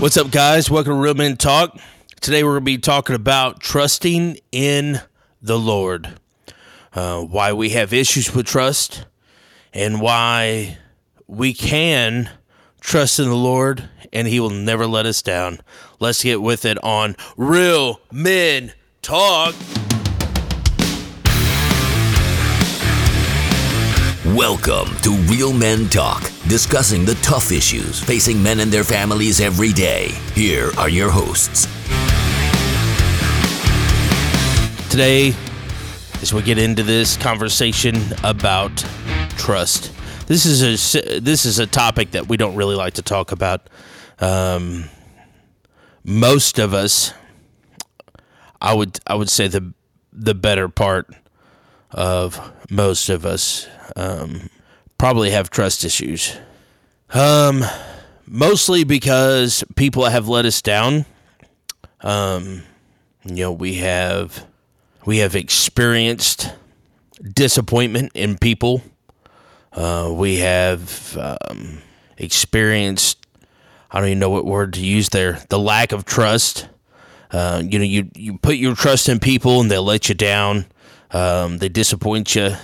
What's up, guys? Welcome to Real Men Talk. Today we're going to be talking about trusting in the Lord, uh, why we have issues with trust, and why we can trust in the Lord and He will never let us down. Let's get with it on Real Men Talk. Welcome to Real Men Talk, discussing the tough issues facing men and their families every day. Here are your hosts. Today, as we get into this conversation about trust, this is a this is a topic that we don't really like to talk about. Um, most of us, I would I would say the the better part of most of us um, probably have trust issues. Um, mostly because people have let us down. Um, you know, we have we have experienced disappointment in people. Uh, we have um, experienced I don't even know what word to use there. The lack of trust. Uh, you know, you you put your trust in people and they'll let you down. Um, they disappoint you.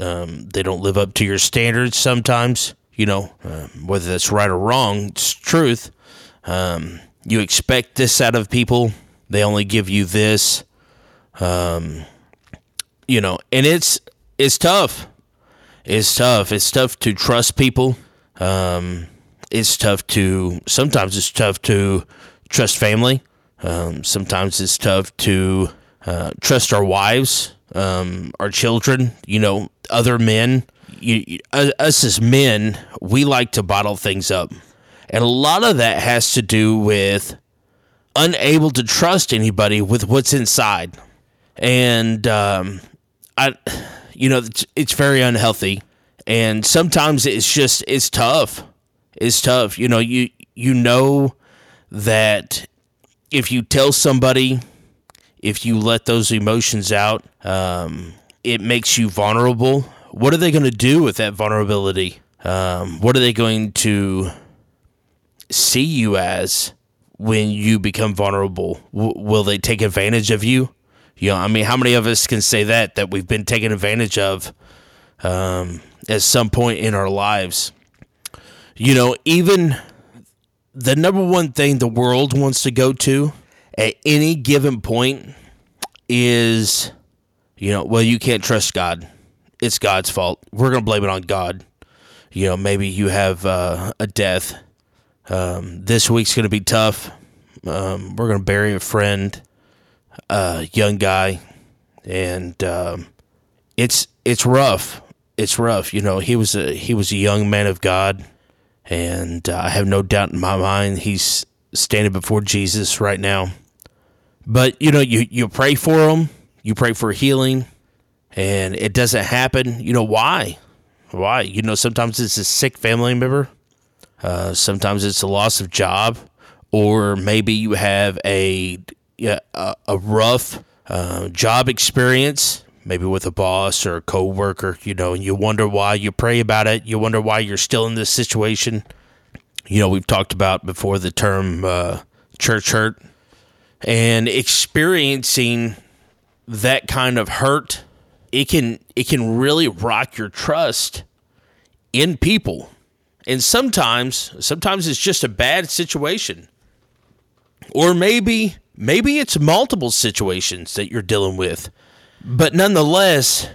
Um, they don't live up to your standards sometimes. You know, uh, whether that's right or wrong, it's truth. Um, you expect this out of people. They only give you this. Um, you know, and it's it's tough. It's tough. It's tough to trust people. Um, it's tough to sometimes it's tough to trust family. Sometimes it's tough to uh, trust our wives, um, our children. You know, other men. You, you, us as men, we like to bottle things up, and a lot of that has to do with unable to trust anybody with what's inside, and um, I, you know, it's, it's very unhealthy, and sometimes it's just it's tough. It's tough. You know, you you know that if you tell somebody, if you let those emotions out, um, it makes you vulnerable. What are they going to do with that vulnerability? Um, what are they going to see you as when you become vulnerable? W- will they take advantage of you? You know, I mean, how many of us can say that that we've been taken advantage of um, at some point in our lives? You know, even the number one thing the world wants to go to at any given point is, you know, well, you can't trust God. It's God's fault. We're going to blame it on God. You know, maybe you have uh, a death. Um, this week's going to be tough. Um, we're going to bury a friend, a young guy, and um, it's it's rough. It's rough. You know, he was a he was a young man of God and uh, I have no doubt in my mind he's standing before Jesus right now. But you know, you you pray for them, you pray for healing, and it doesn't happen. You know why? Why? You know, sometimes it's a sick family member. Uh, sometimes it's a loss of job, or maybe you have a a, a rough uh, job experience maybe with a boss or a coworker, you know, and you wonder why you pray about it. You wonder why you're still in this situation. You know, we've talked about before the term uh, church hurt and experiencing that kind of hurt. It can it can really rock your trust in people. And sometimes sometimes it's just a bad situation. Or maybe maybe it's multiple situations that you're dealing with but nonetheless,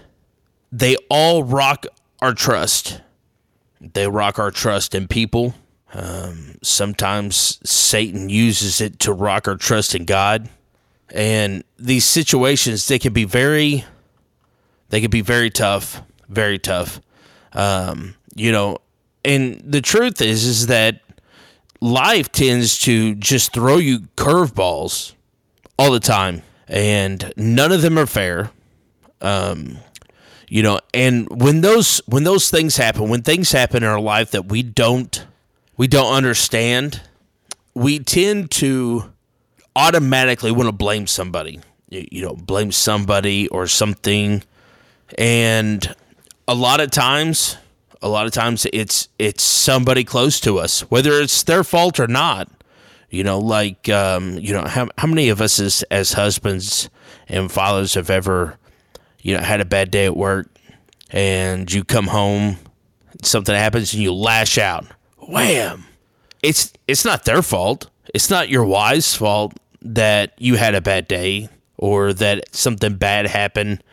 they all rock our trust. They rock our trust in people. Um, sometimes Satan uses it to rock our trust in God. And these situations, they can be very, they can be very tough, very tough. Um, you know, and the truth is, is that life tends to just throw you curveballs all the time and none of them are fair. Um, you know, and when those when those things happen, when things happen in our life that we don't we don't understand, we tend to automatically want to blame somebody. You, you know, blame somebody or something, and a lot of times, a lot of times it's it's somebody close to us, whether it's their fault or not. You know, like um, you know, how how many of us as as husbands and fathers have ever, you know, had a bad day at work and you come home, something happens and you lash out. Wham! It's it's not their fault. It's not your wife's fault that you had a bad day or that something bad happened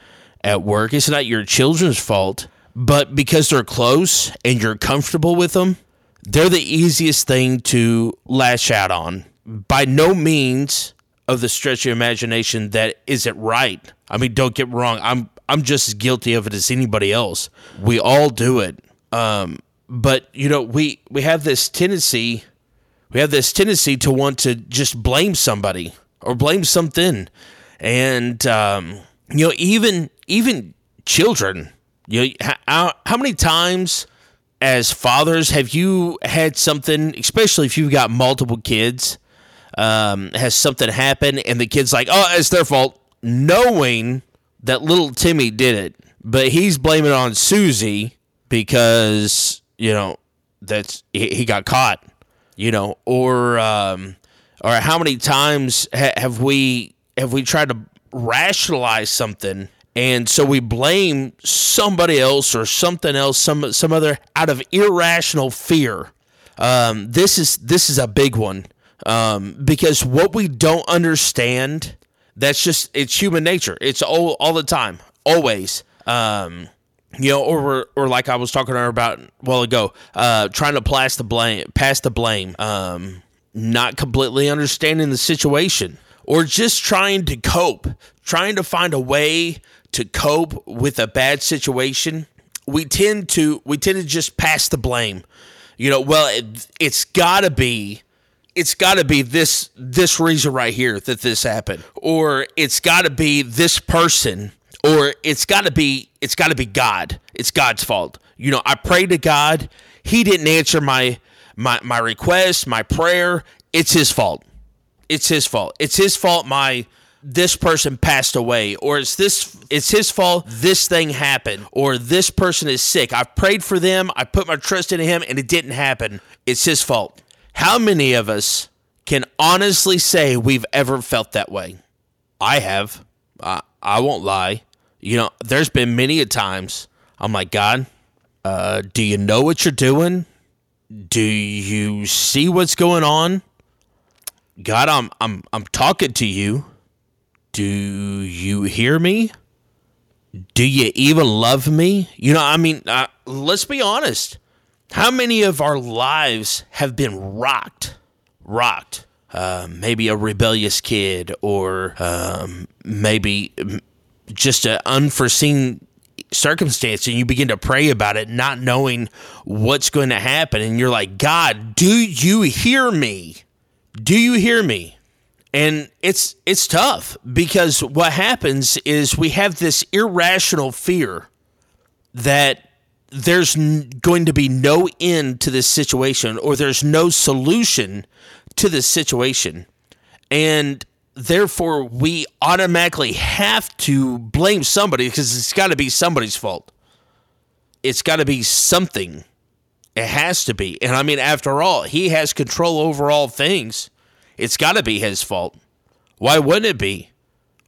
at work. It's not your children's fault. But because they're close and you're comfortable with them, they're the easiest thing to lash out on. By no means of the stretch of imagination that isn't right. I mean, don't get wrong. I'm I'm just as guilty of it as anybody else. We all do it. Um, but you know, we we have this tendency, we have this tendency to want to just blame somebody or blame something, and um, you know, even even children. You know, how, how many times as fathers have you had something, especially if you've got multiple kids, um, has something happen and the kid's like, "Oh, it's their fault," knowing that little Timmy did it, but he's blaming on Susie because you know that's he, he got caught, you know, or um, or how many times ha- have we have we tried to rationalize something and so we blame somebody else or something else some some other out of irrational fear. Um, this is this is a big one. Um, because what we don't understand that's just it's human nature. It's all all the time always. Um, you know or or like i was talking about a while ago uh, trying to pass the blame pass the blame um, not completely understanding the situation or just trying to cope, trying to find a way to cope with a bad situation, we tend to we tend to just pass the blame. You know, well, it, it's got to be it's got to be this this reason right here that this happened or it's got to be this person or it's got to be it's got to be God. It's God's fault. You know, I prayed to God, he didn't answer my my my request, my prayer. It's his fault it's his fault. It's his fault my this person passed away or it's this it's his fault this thing happened or this person is sick. I've prayed for them, I put my trust in him and it didn't happen. It's his fault. How many of us can honestly say we've ever felt that way? I have. I, I won't lie. You know, there's been many a times I'm like, God, uh, do you know what you're doing? Do you see what's going on? God, I'm I'm I'm talking to you. Do you hear me? Do you even love me? You know, I mean, uh, let's be honest. How many of our lives have been rocked? Rocked. Uh, maybe a rebellious kid, or um, maybe just an unforeseen circumstance, and you begin to pray about it, not knowing what's going to happen. And you're like, God, do you hear me? Do you hear me? And it's it's tough because what happens is we have this irrational fear that there's going to be no end to this situation or there's no solution to this situation. And therefore we automatically have to blame somebody because it's got to be somebody's fault. It's got to be something it has to be. And I mean, after all, he has control over all things. It's got to be his fault. Why wouldn't it be?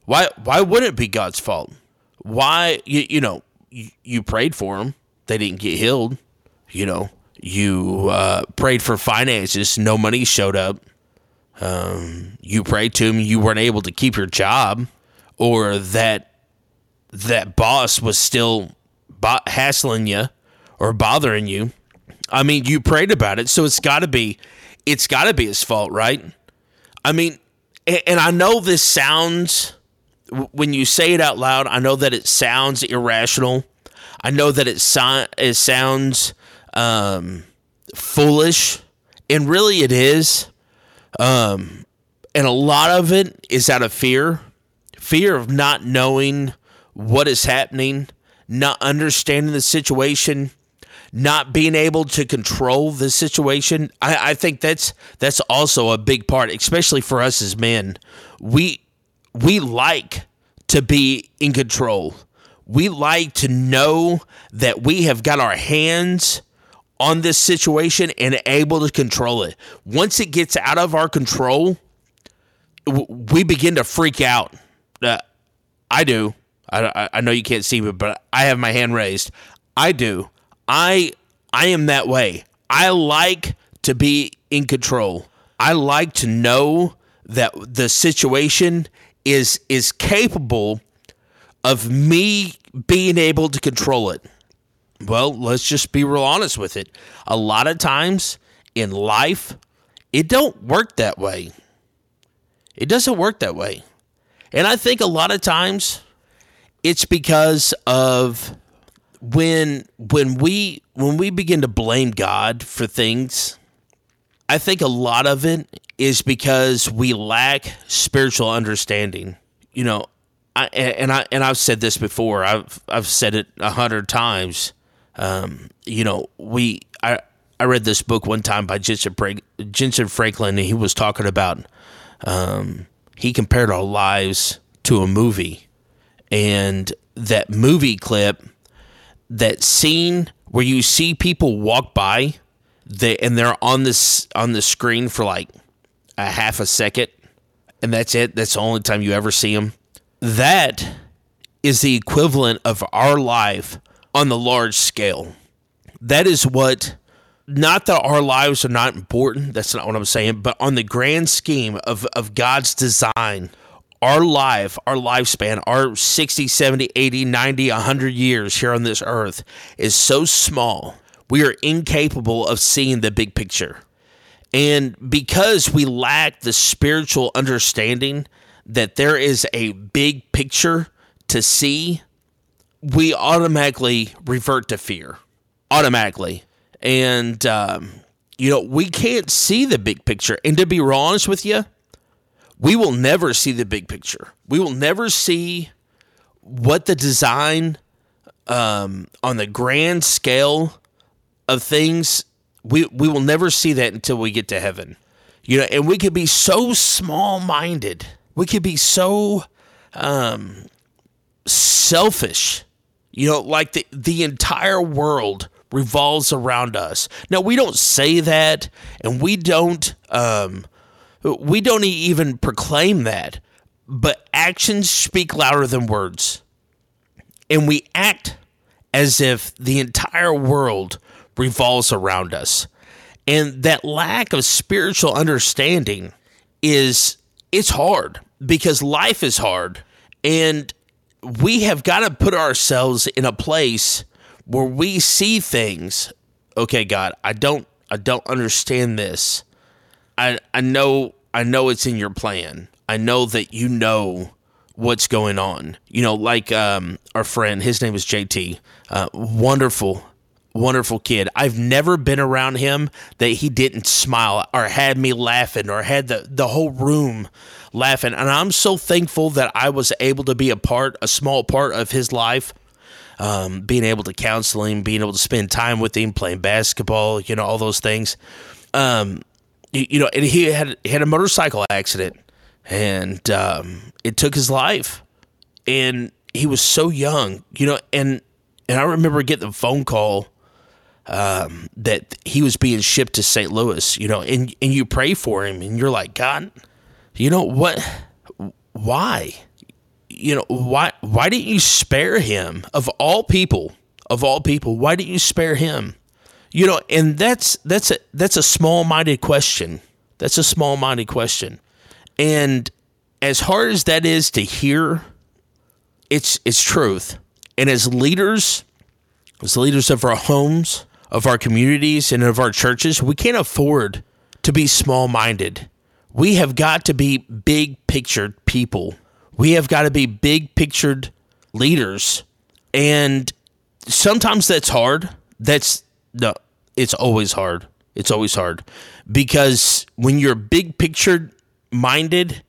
Why why wouldn't it be God's fault? Why you, you know, you, you prayed for them. They didn't get healed. You know, you uh, prayed for finances. No money showed up. Um, you prayed to him. You weren't able to keep your job, or that that boss was still bo- hassling you or bothering you I mean, you prayed about it, so it's got to be, it's got to be his fault, right? I mean, and I know this sounds, when you say it out loud, I know that it sounds irrational. I know that it, so, it sounds um, foolish, and really it is. Um, and a lot of it is out of fear fear of not knowing what is happening, not understanding the situation not being able to control the situation. I, I think that's that's also a big part, especially for us as men. We we like to be in control. We like to know that we have got our hands on this situation and able to control it. Once it gets out of our control, we begin to freak out. Uh, I do. I, I know you can't see me, but I have my hand raised. I do. I I am that way. I like to be in control. I like to know that the situation is is capable of me being able to control it. Well, let's just be real honest with it. A lot of times in life, it don't work that way. It doesn't work that way. And I think a lot of times it's because of when when we when we begin to blame God for things, I think a lot of it is because we lack spiritual understanding. You know, I, and I and I've said this before. I've I've said it a hundred times. Um, you know, we I I read this book one time by Jentezen, Jentezen Franklin, and he was talking about um, he compared our lives to a movie, and that movie clip, that scene where you see people walk by, they and they're on this on the screen for like a half a second, and that's it. That's the only time you ever see them. That is the equivalent of our life on the large scale. That is what not that our lives are not important, that's not what I'm saying, but on the grand scheme of, of God's design, our life, our lifespan, our 60, 70, 80, 90, 100 years here on this earth is so small. We are incapable of seeing the big picture. And because we lack the spiritual understanding that there is a big picture to see, we automatically revert to fear. Automatically. And, um, you know, we can't see the big picture. And to be honest with you, we will never see the big picture. We will never see what the design um, on the grand scale of things. We we will never see that until we get to heaven. You know, and we could be so small minded. We could be so um, selfish. You know, like the the entire world revolves around us. Now we don't say that, and we don't um, we don't even proclaim that, but actions speak louder than words, and we act as if the entire world revolves around us, and that lack of spiritual understanding is it's hard because life is hard, and we have got to put ourselves in a place where we see things. Okay god i don't i don't understand this. I i know i know it's in your plan. I know that you know what's going on. You know like um our friend his name is jt uh, wonderful wonderful kid. I've never been around him that he didn't smile or had me laughing or had the the whole room laughing and i'm so thankful that i was able to be a part a small part of his life um, being able to counsel him, being able to spend time with him, playing basketball, you know, all those things. Um, you, you know, and he had he had a motorcycle accident, and um, it took his life, and he was so young, you know, and and I remember getting the phone call um, that he was being shipped to St. Louis, you know, and and you pray for him, and you're like, God, you know what? Why? you know, why why didn't you spare him of all people? Of all people, why didn't you spare him? You know, and that's that's a that's a small-minded question. That's a small-minded question. And as hard as that is to hear, it's it's truth. And as leaders, as leaders of our homes, of our communities, and of our churches, we can't afford to be small minded. We have got to be big pictured people we have got to be big pictured leaders. And sometimes that's hard. That's no, it's always hard. It's always hard because when you're big pictured minded,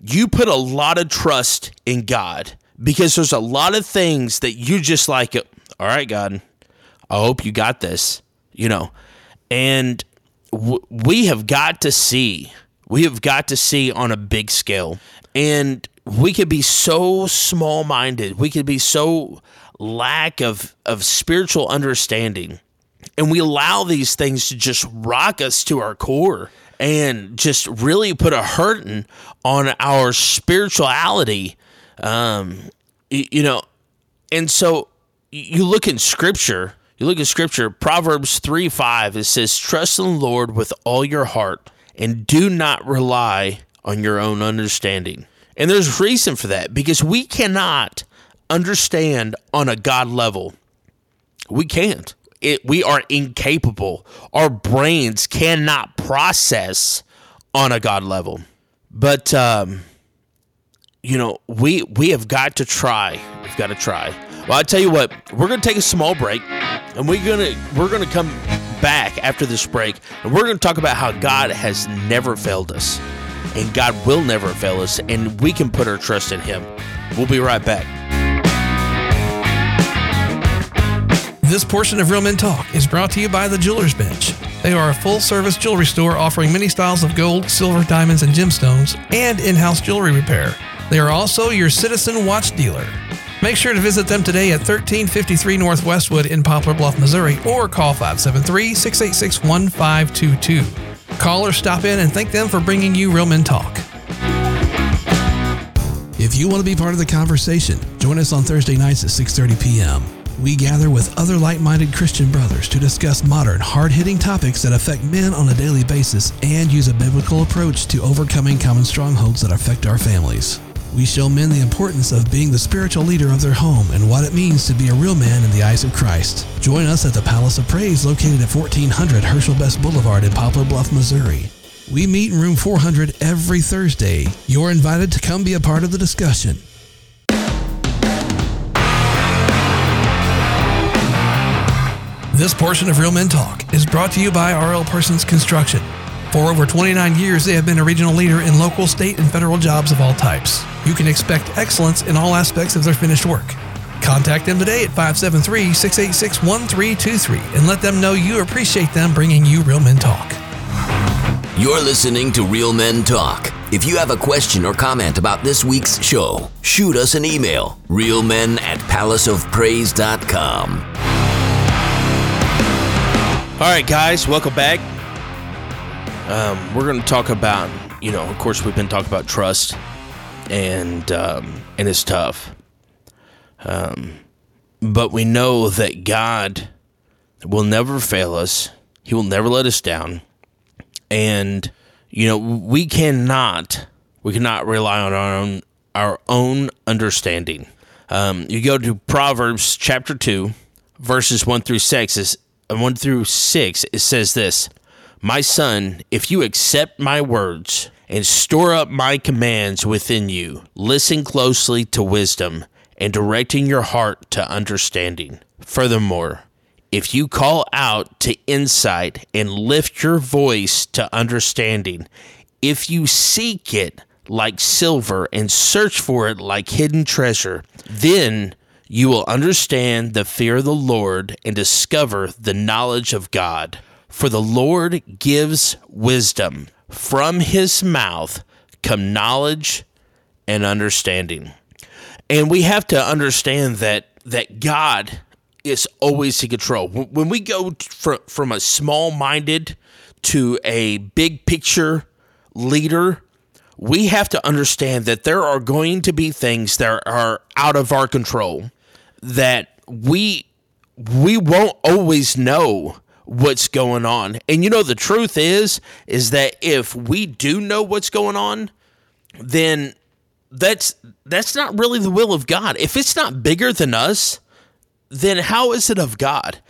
you put a lot of trust in God because there's a lot of things that you just like, all right, God, I hope you got this, you know. And w- we have got to see, we have got to see on a big scale. And we could be so small minded. We could be so lack of, of spiritual understanding. And we allow these things to just rock us to our core and just really put a hurting on our spirituality. Um, you know, and so you look in scripture, you look at scripture, Proverbs 3 5, it says, Trust in the Lord with all your heart and do not rely on your own understanding. And there's reason for that because we cannot understand on a God level. We can't. It, we are incapable. Our brains cannot process on a God level. But um, you know, we we have got to try. We've got to try. Well, I tell you what, we're gonna take a small break, and we're gonna we're gonna come back after this break, and we're gonna talk about how God has never failed us, and God will never fail us, and we can put our trust in Him. We'll be right back. This portion of Real Men Talk is brought to you by the Jewelers Bench. They are a full service jewelry store offering many styles of gold, silver, diamonds, and gemstones, and in house jewelry repair. They are also your citizen watch dealer. Make sure to visit them today at 1353 North Westwood in Poplar Bluff, Missouri, or call 573 686 1522. Call or stop in and thank them for bringing you Real Men Talk. If you want to be part of the conversation, join us on Thursday nights at 6:30 p.m. We gather with other like-minded Christian brothers to discuss modern, hard-hitting topics that affect men on a daily basis and use a biblical approach to overcoming common strongholds that affect our families. We show men the importance of being the spiritual leader of their home and what it means to be a real man in the eyes of Christ. Join us at the Palace of Praise located at 1400 Herschel Best Boulevard in Poplar Bluff, Missouri. We meet in room 400 every Thursday. You're invited to come be a part of the discussion. This portion of Real Men Talk is brought to you by RL Persons Construction. For over 29 years, they have been a regional leader in local, state, and federal jobs of all types. You can expect excellence in all aspects of their finished work. Contact them today at 573 686 1323 and let them know you appreciate them bringing you Real Men Talk. You're listening to Real Men Talk. If you have a question or comment about this week's show, shoot us an email realmen at palaceofpraise.com. All right, guys, welcome back. Um, we're going to talk about, you know, of course, we've been talking about trust, and um, and it's tough. Um, but we know that God will never fail us. He will never let us down, and you know we cannot we cannot rely on our own our own understanding. Um, you go to Proverbs chapter two, verses one through six. Is 1 through 6, it says this My son, if you accept my words and store up my commands within you, listen closely to wisdom and directing your heart to understanding. Furthermore, if you call out to insight and lift your voice to understanding, if you seek it like silver and search for it like hidden treasure, then you will understand the fear of the Lord and discover the knowledge of God. For the Lord gives wisdom. From his mouth come knowledge and understanding. And we have to understand that that God is always in control. When we go from, from a small minded to a big picture leader, we have to understand that there are going to be things that are out of our control that we we won't always know what's going on. And you know the truth is is that if we do know what's going on, then that's that's not really the will of God. If it's not bigger than us, then how is it of God?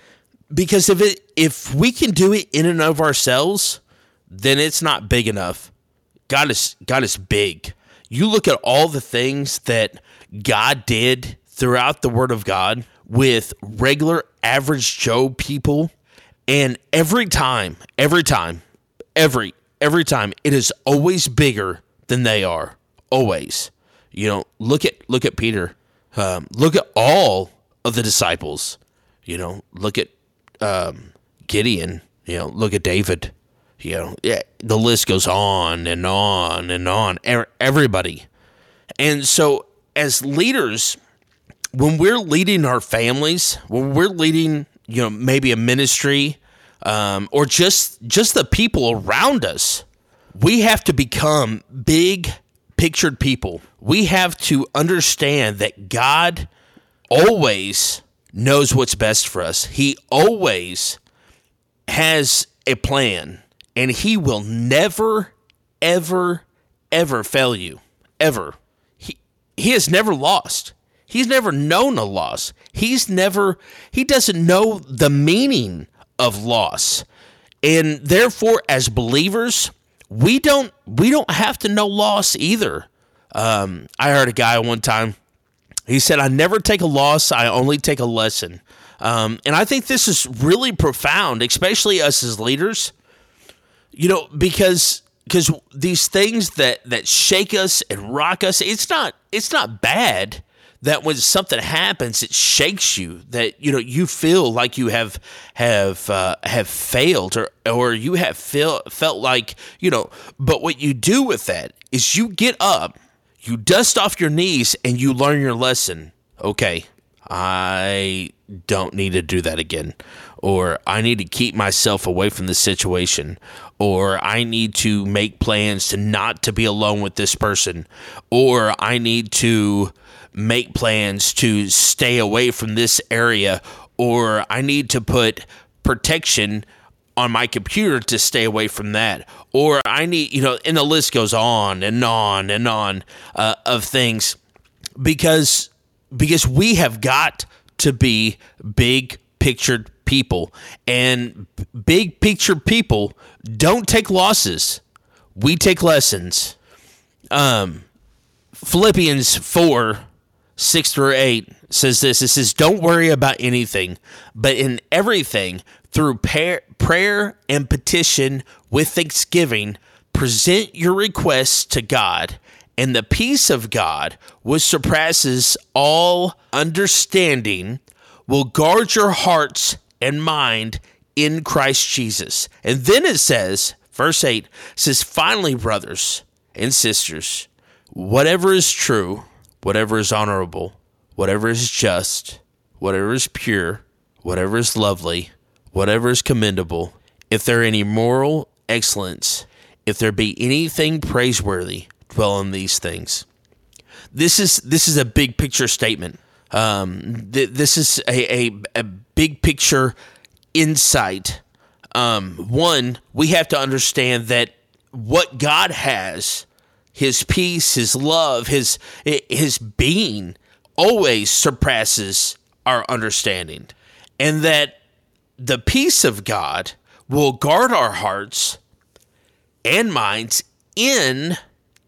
Because if it if we can do it in and of ourselves, then it's not big enough. God is God is big. You look at all the things that God did throughout the Word of God with regular average Joe people. And every time, every time, every, every time, it is always bigger than they are. Always. You know, look at look at Peter. Um, look at all of the disciples. You know, look at um, Gideon. You know, look at David. You know, yeah, the list goes on and on and on. Everybody, and so as leaders, when we're leading our families, when we're leading you know, maybe a ministry, um, or just just the people around us. We have to become big pictured people. We have to understand that God always knows what's best for us. He always has a plan, and He will never, ever, ever fail you. Ever. He, he has never lost. He's never known a loss. He's never, he doesn't know the meaning of loss. And therefore, as believers, we don't we don't have to know loss either. Um, I heard a guy one time. He said, "I never take a loss. I only take a lesson." Um, and I think this is really profound, especially us as leaders. You know, because because these things that that shake us and rock us, it's not it's not bad that when something happens, it shakes you. That you know you feel like you have have uh, have failed, or or you have feel, felt like you know. But what you do with that is you get up, you dust off your knees, and you learn your lesson. Okay, I don't need to do that again. Or I need to keep myself away from the situation. Or I need to make plans to not to be alone with this person. Or I need to make plans to stay away from this area. Or I need to put protection on my computer to stay away from that. Or I need, you know, and the list goes on and on and on uh, of things because because we have got to be big pictured people and big picture people don't take losses we take lessons um philippians 4 6 through 8 says this it says don't worry about anything but in everything through prayer and petition with thanksgiving present your requests to god and the peace of God, which surpasses all understanding, will guard your hearts and mind in Christ Jesus. And then it says, verse 8 says, Finally, brothers and sisters, whatever is true, whatever is honorable, whatever is just, whatever is pure, whatever is lovely, whatever is commendable, if there any moral excellence, if there be anything praiseworthy, dwell on these things. This is this is a big picture statement. Um, th- this is a, a, a big picture insight. Um, one, we have to understand that what God has, His peace, His love, His His being, always surpasses our understanding, and that the peace of God will guard our hearts and minds in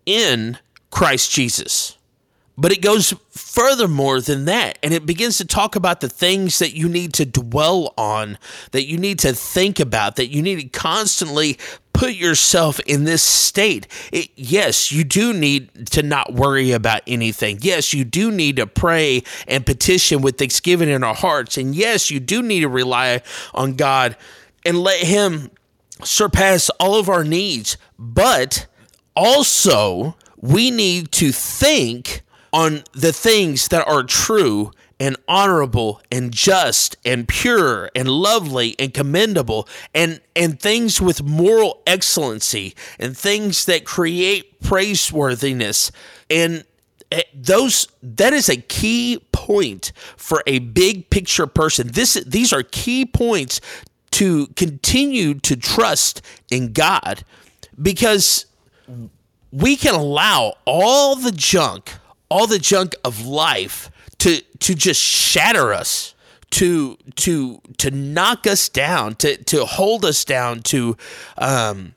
in Christ Jesus. But it goes furthermore than that, and it begins to talk about the things that you need to dwell on, that you need to think about, that you need to constantly put yourself in this state. It, yes, you do need to not worry about anything. Yes, you do need to pray and petition with thanksgiving in our hearts. And yes, you do need to rely on God and let Him surpass all of our needs. But also, we need to think on the things that are true and honorable and just and pure and lovely and commendable and and things with moral excellency and things that create praiseworthiness. And eh, those that is a key point for a big picture person. This these are key points to continue to trust in God because we can allow all the junk, all the junk of life to to just shatter us, to to to knock us down, to to hold us down, to um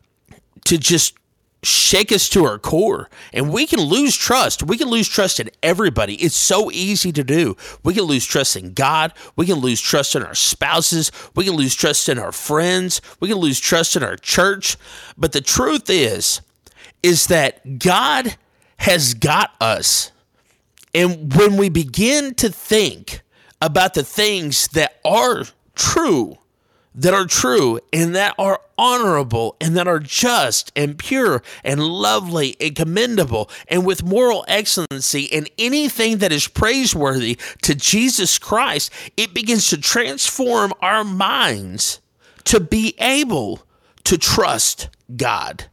to just shake us to our core. And we can lose trust. We can lose trust in everybody. It's so easy to do. We can lose trust in god. We can lose trust in our spouses. We can lose trust in our friends. We can lose trust in our church. But the truth is is that God has got us. And when we begin to think about the things that are true, that are true and that are honorable and that are just and pure and lovely and commendable and with moral excellency and anything that is praiseworthy to Jesus Christ, it begins to transform our minds to be able to trust God.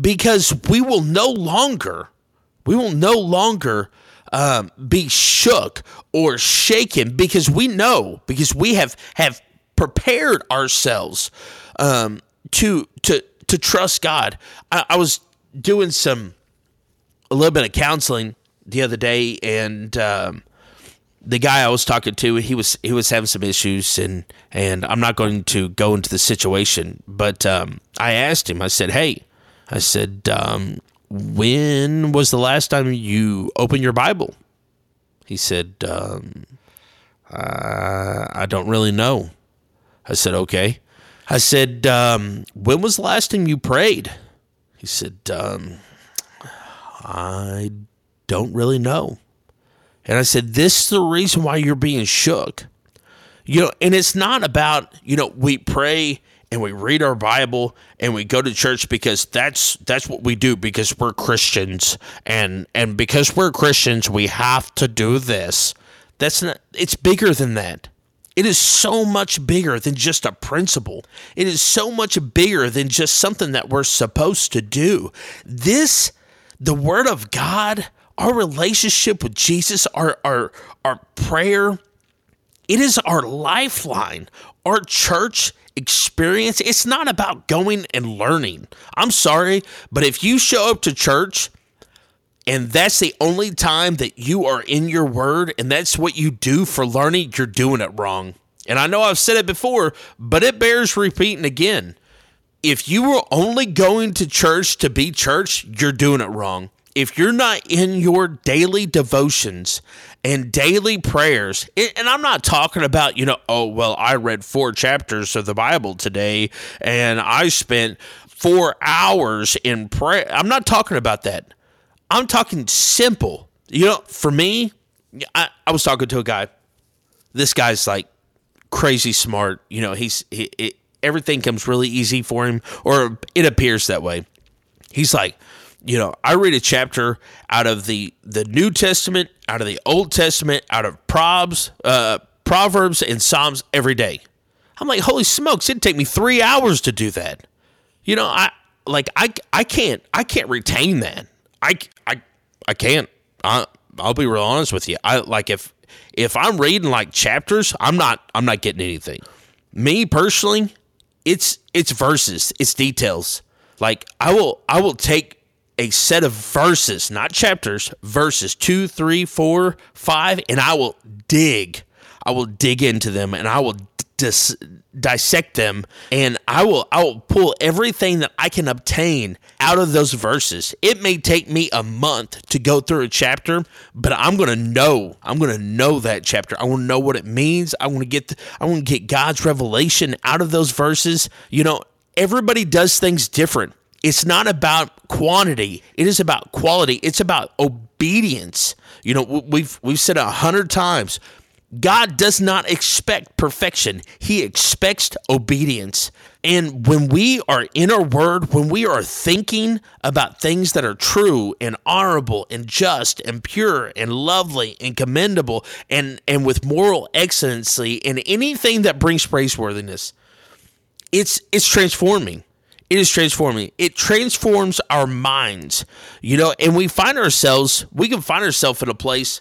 Because we will no longer we will no longer um, be shook or shaken because we know because we have have prepared ourselves um, to to to trust God. I, I, was doing some a little bit of counseling the other day, and um, the guy I was talking to, he was he was having some issues, and and I'm not going to go into the situation, but um, I asked him. I said, "Hey," I said, um, "When was the last time you opened your Bible?" He said, um, "I don't really know." I said, okay. I said, um, when was the last time you prayed? He said, um, I don't really know. And I said, this is the reason why you're being shook. You know, and it's not about, you know, we pray and we read our Bible and we go to church because that's that's what we do because we're Christians and and because we're Christians we have to do this. That's not it's bigger than that. It is so much bigger than just a principle. It is so much bigger than just something that we're supposed to do. This, the Word of God, our relationship with Jesus, our, our, our prayer, it is our lifeline. Our church experience, it's not about going and learning. I'm sorry, but if you show up to church and that's the only time that you are in your word and that's what you do for learning, you're doing it wrong. And I know I've said it before, but it bears repeating again. If you were only going to church to be church, you're doing it wrong. If you're not in your daily devotions and daily prayers, and I'm not talking about, you know, oh, well, I read four chapters of the Bible today and I spent four hours in prayer. I'm not talking about that. I'm talking simple. You know, for me, I, I was talking to a guy. This guy's like crazy smart. You know, he's he, it, everything comes really easy for him, or it appears that way. He's like, you know, I read a chapter out of the the New Testament, out of the Old Testament, out of Probs, uh, Proverbs, and Psalms every day. I'm like, holy smokes! It'd take me three hours to do that. You know, I like I I can't I can't retain that. I, I, I can't. I, I'll be real honest with you. I like if if I'm reading like chapters, I'm not I'm not getting anything. Me personally, it's it's verses, it's details. Like I will I will take a set of verses, not chapters, verses two, three, four, five, and I will dig. I will dig into them and I will dis- dissect them and I will I will pull everything that I can obtain out of those verses. It may take me a month to go through a chapter, but I'm going to know. I'm going to know that chapter. I want to know what it means. I want to get I want to get God's revelation out of those verses. You know, everybody does things different. It's not about quantity. It is about quality. It's about obedience. You know, we've we've said a hundred times God does not expect perfection, He expects obedience. And when we are in our word, when we are thinking about things that are true and honorable and just and pure and lovely and commendable and, and with moral excellency and anything that brings praiseworthiness, it's it's transforming. It is transforming. It transforms our minds, you know, and we find ourselves, we can find ourselves in a place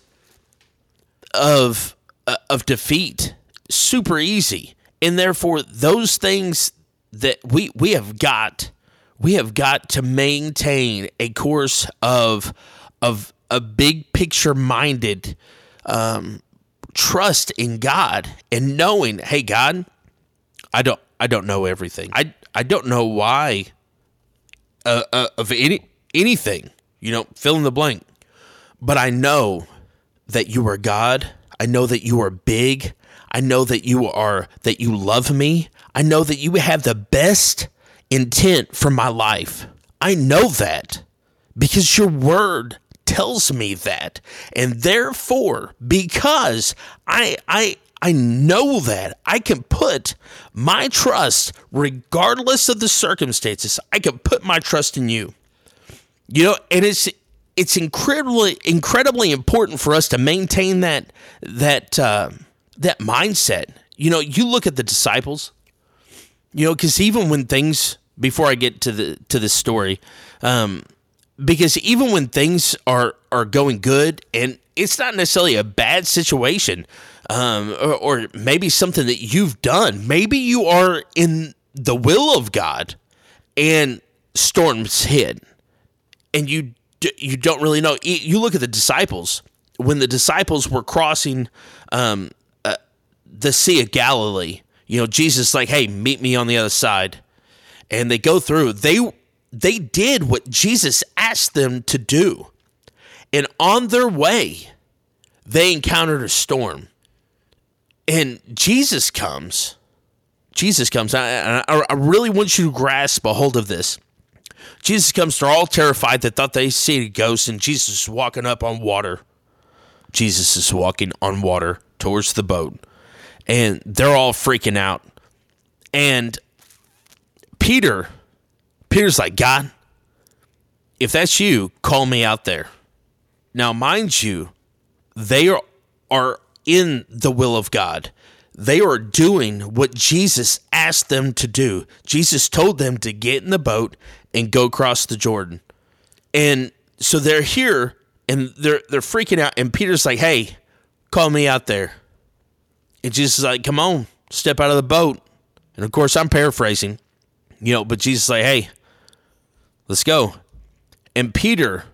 of uh, of defeat super easy. And therefore those things that we we have got we have got to maintain a course of of a big picture minded um, trust in God and knowing, hey God, I don't I don't know everything. I I don't know why uh, uh, of any anything. You know, fill in the blank. But I know that you are God I know that you are big. I know that you are that you love me. I know that you have the best intent for my life. I know that because your word tells me that. And therefore, because I I I know that I can put my trust regardless of the circumstances. I can put my trust in you. You know, and it's it's incredibly incredibly important for us to maintain that that uh, that mindset. You know, you look at the disciples. You know, because even when things before I get to the to this story, um, because even when things are are going good and it's not necessarily a bad situation, um, or, or maybe something that you've done, maybe you are in the will of God, and storms hit, and you you don't really know. You look at the disciples when the disciples were crossing um, uh, the Sea of Galilee. You know, Jesus like, "Hey, meet me on the other side," and they go through. They they did what Jesus asked them to do. And on their way, they encountered a storm. And Jesus comes. Jesus comes. I, I, I really want you to grasp a hold of this. Jesus comes. They're all terrified. They thought they see a ghost, and Jesus is walking up on water. Jesus is walking on water towards the boat, and they're all freaking out. And Peter Peter's like, God, if that's you, call me out there. Now, mind you, they are, are in the will of God. They are doing what Jesus asked them to do. Jesus told them to get in the boat and go across the Jordan. And so they're here and they're they're freaking out. And Peter's like, hey, call me out there. And Jesus is like, come on, step out of the boat. And of course, I'm paraphrasing, you know, but Jesus is like, hey, Let's go. And Peter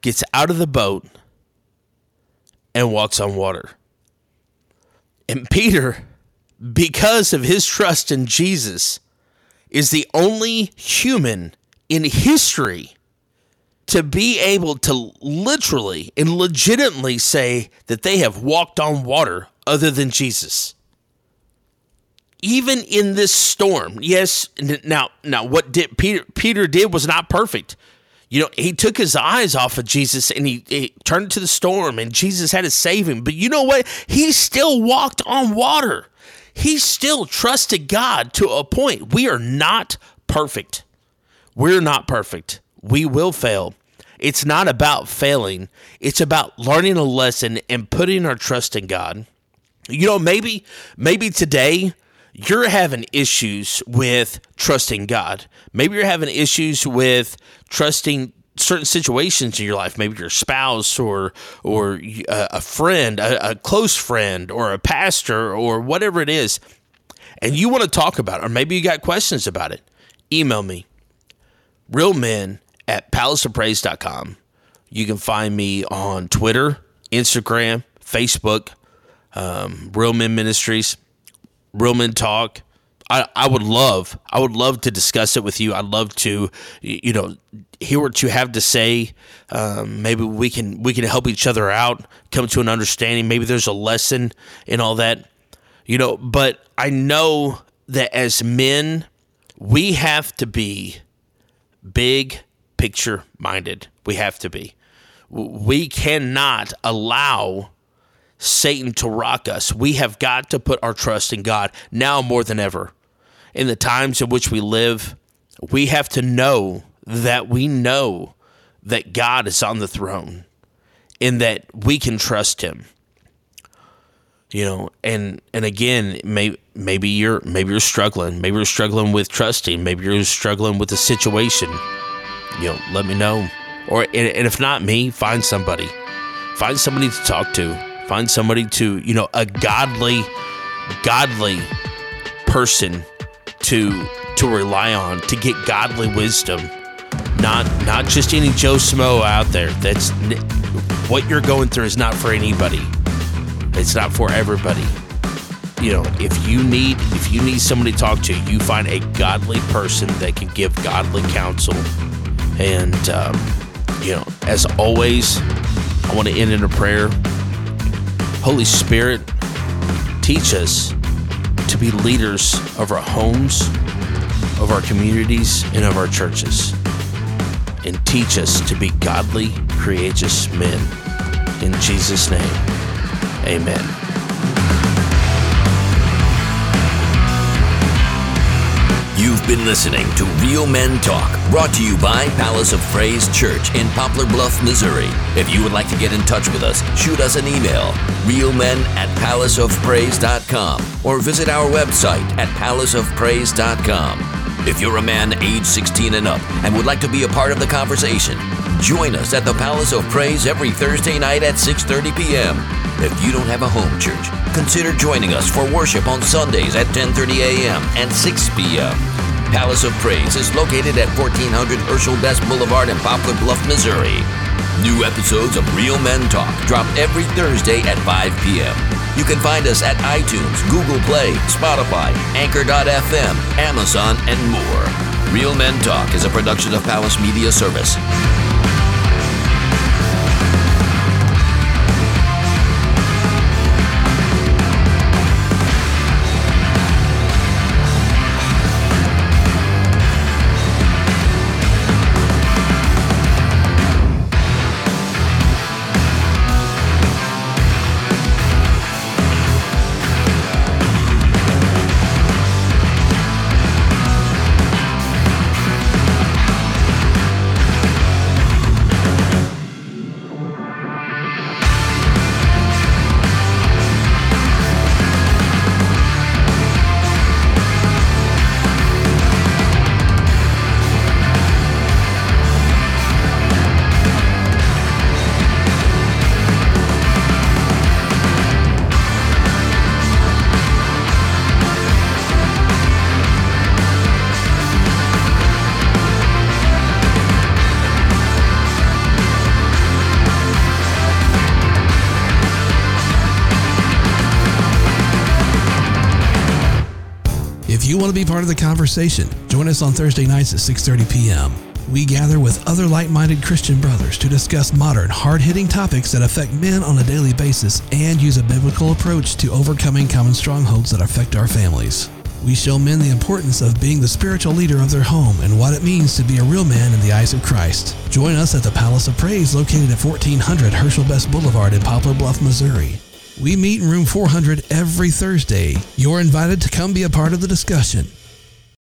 gets out of the boat and walks on water. And Peter, because of his trust in Jesus, is the only human in history to be able to literally and legitimately say that they have walked on water other than Jesus even in this storm, yes. Now, now, what did Peter Peter did was not perfect. You know, he took his eyes off of Jesus and he, he turned to the storm, and Jesus had to save him. But you know what? He still walked on water. He still trusted God to a point. We are not perfect. We're not perfect. We will fail. It's not about failing. It's about learning a lesson and putting our trust in God. You know, maybe maybe today you're having issues with trusting God. Maybe you're having issues with trusting certain situations in your life, maybe your spouse or or a friend, a, a, close friend, or a pastor, or whatever it is, and you want to talk about it, or maybe you got questions about it, email me, realmen at palaceofpraise.com. You can find me on Twitter, Instagram, Facebook, um, Real Men Ministries. Men Talk. I, I would love I would love to discuss it with you. I'd love to you know hear what you have to say. Um, maybe we can we can help each other out, come to an understanding. Maybe there's a lesson in all that, you know. But I know that as men, we have to be big picture minded. We have to be. We cannot allow Satan to rock us. We have got to put our trust in God now more than ever. In the times in which we live, we have to know that we know that God is on the throne and that we can trust him. You know, and and again, may, maybe you're maybe you're struggling, maybe you're struggling with trusting, maybe you're struggling with the situation. You know, let me know. Or and, and if not me, find somebody. Find somebody to talk to Find somebody to, you know, a godly, godly person to to rely on to get godly wisdom. Not not just any Joe Smo out there. That's what you're going through is not for anybody. It's not for everybody. You know, if you need if you need somebody to talk to, you find a godly person that can give godly counsel. And um, you know, as always, I want to end in a prayer. Holy Spirit, teach us to be leaders of our homes, of our communities, and of our churches. and teach us to be godly, courageous men. In Jesus' name, amen. You've been listening to Real Men Talk, brought to you by Palace of Praise Church in Poplar Bluff, Missouri. If you would like to get in touch with us, shoot us an email, realmen at palaceofpraise.com, or visit our website at palaceofpraise.com. If you're a man age 16 and up and would like to be a part of the conversation, join us at the Palace of Praise every Thursday night at 6:30 p.m. If you don't have a home church, consider joining us for worship on Sundays at 10:30 a.m. and 6 p.m. Palace of Praise is located at 1400 Herschel Best Boulevard in Poplar Bluff, Missouri. New episodes of Real Men Talk drop every Thursday at 5 p.m. You can find us at iTunes, Google Play, Spotify, Anchor.fm, Amazon, and more. Real Men Talk is a production of Palace Media Service. Be part of the conversation, join us on Thursday nights at 6:30 p.m. We gather with other like-minded Christian brothers to discuss modern, hard-hitting topics that affect men on a daily basis and use a biblical approach to overcoming common strongholds that affect our families. We show men the importance of being the spiritual leader of their home and what it means to be a real man in the eyes of Christ. Join us at the Palace of Praise located at 1400 Herschel Best Boulevard in Poplar Bluff, Missouri. We meet in room 400 every Thursday. You're invited to come be a part of the discussion.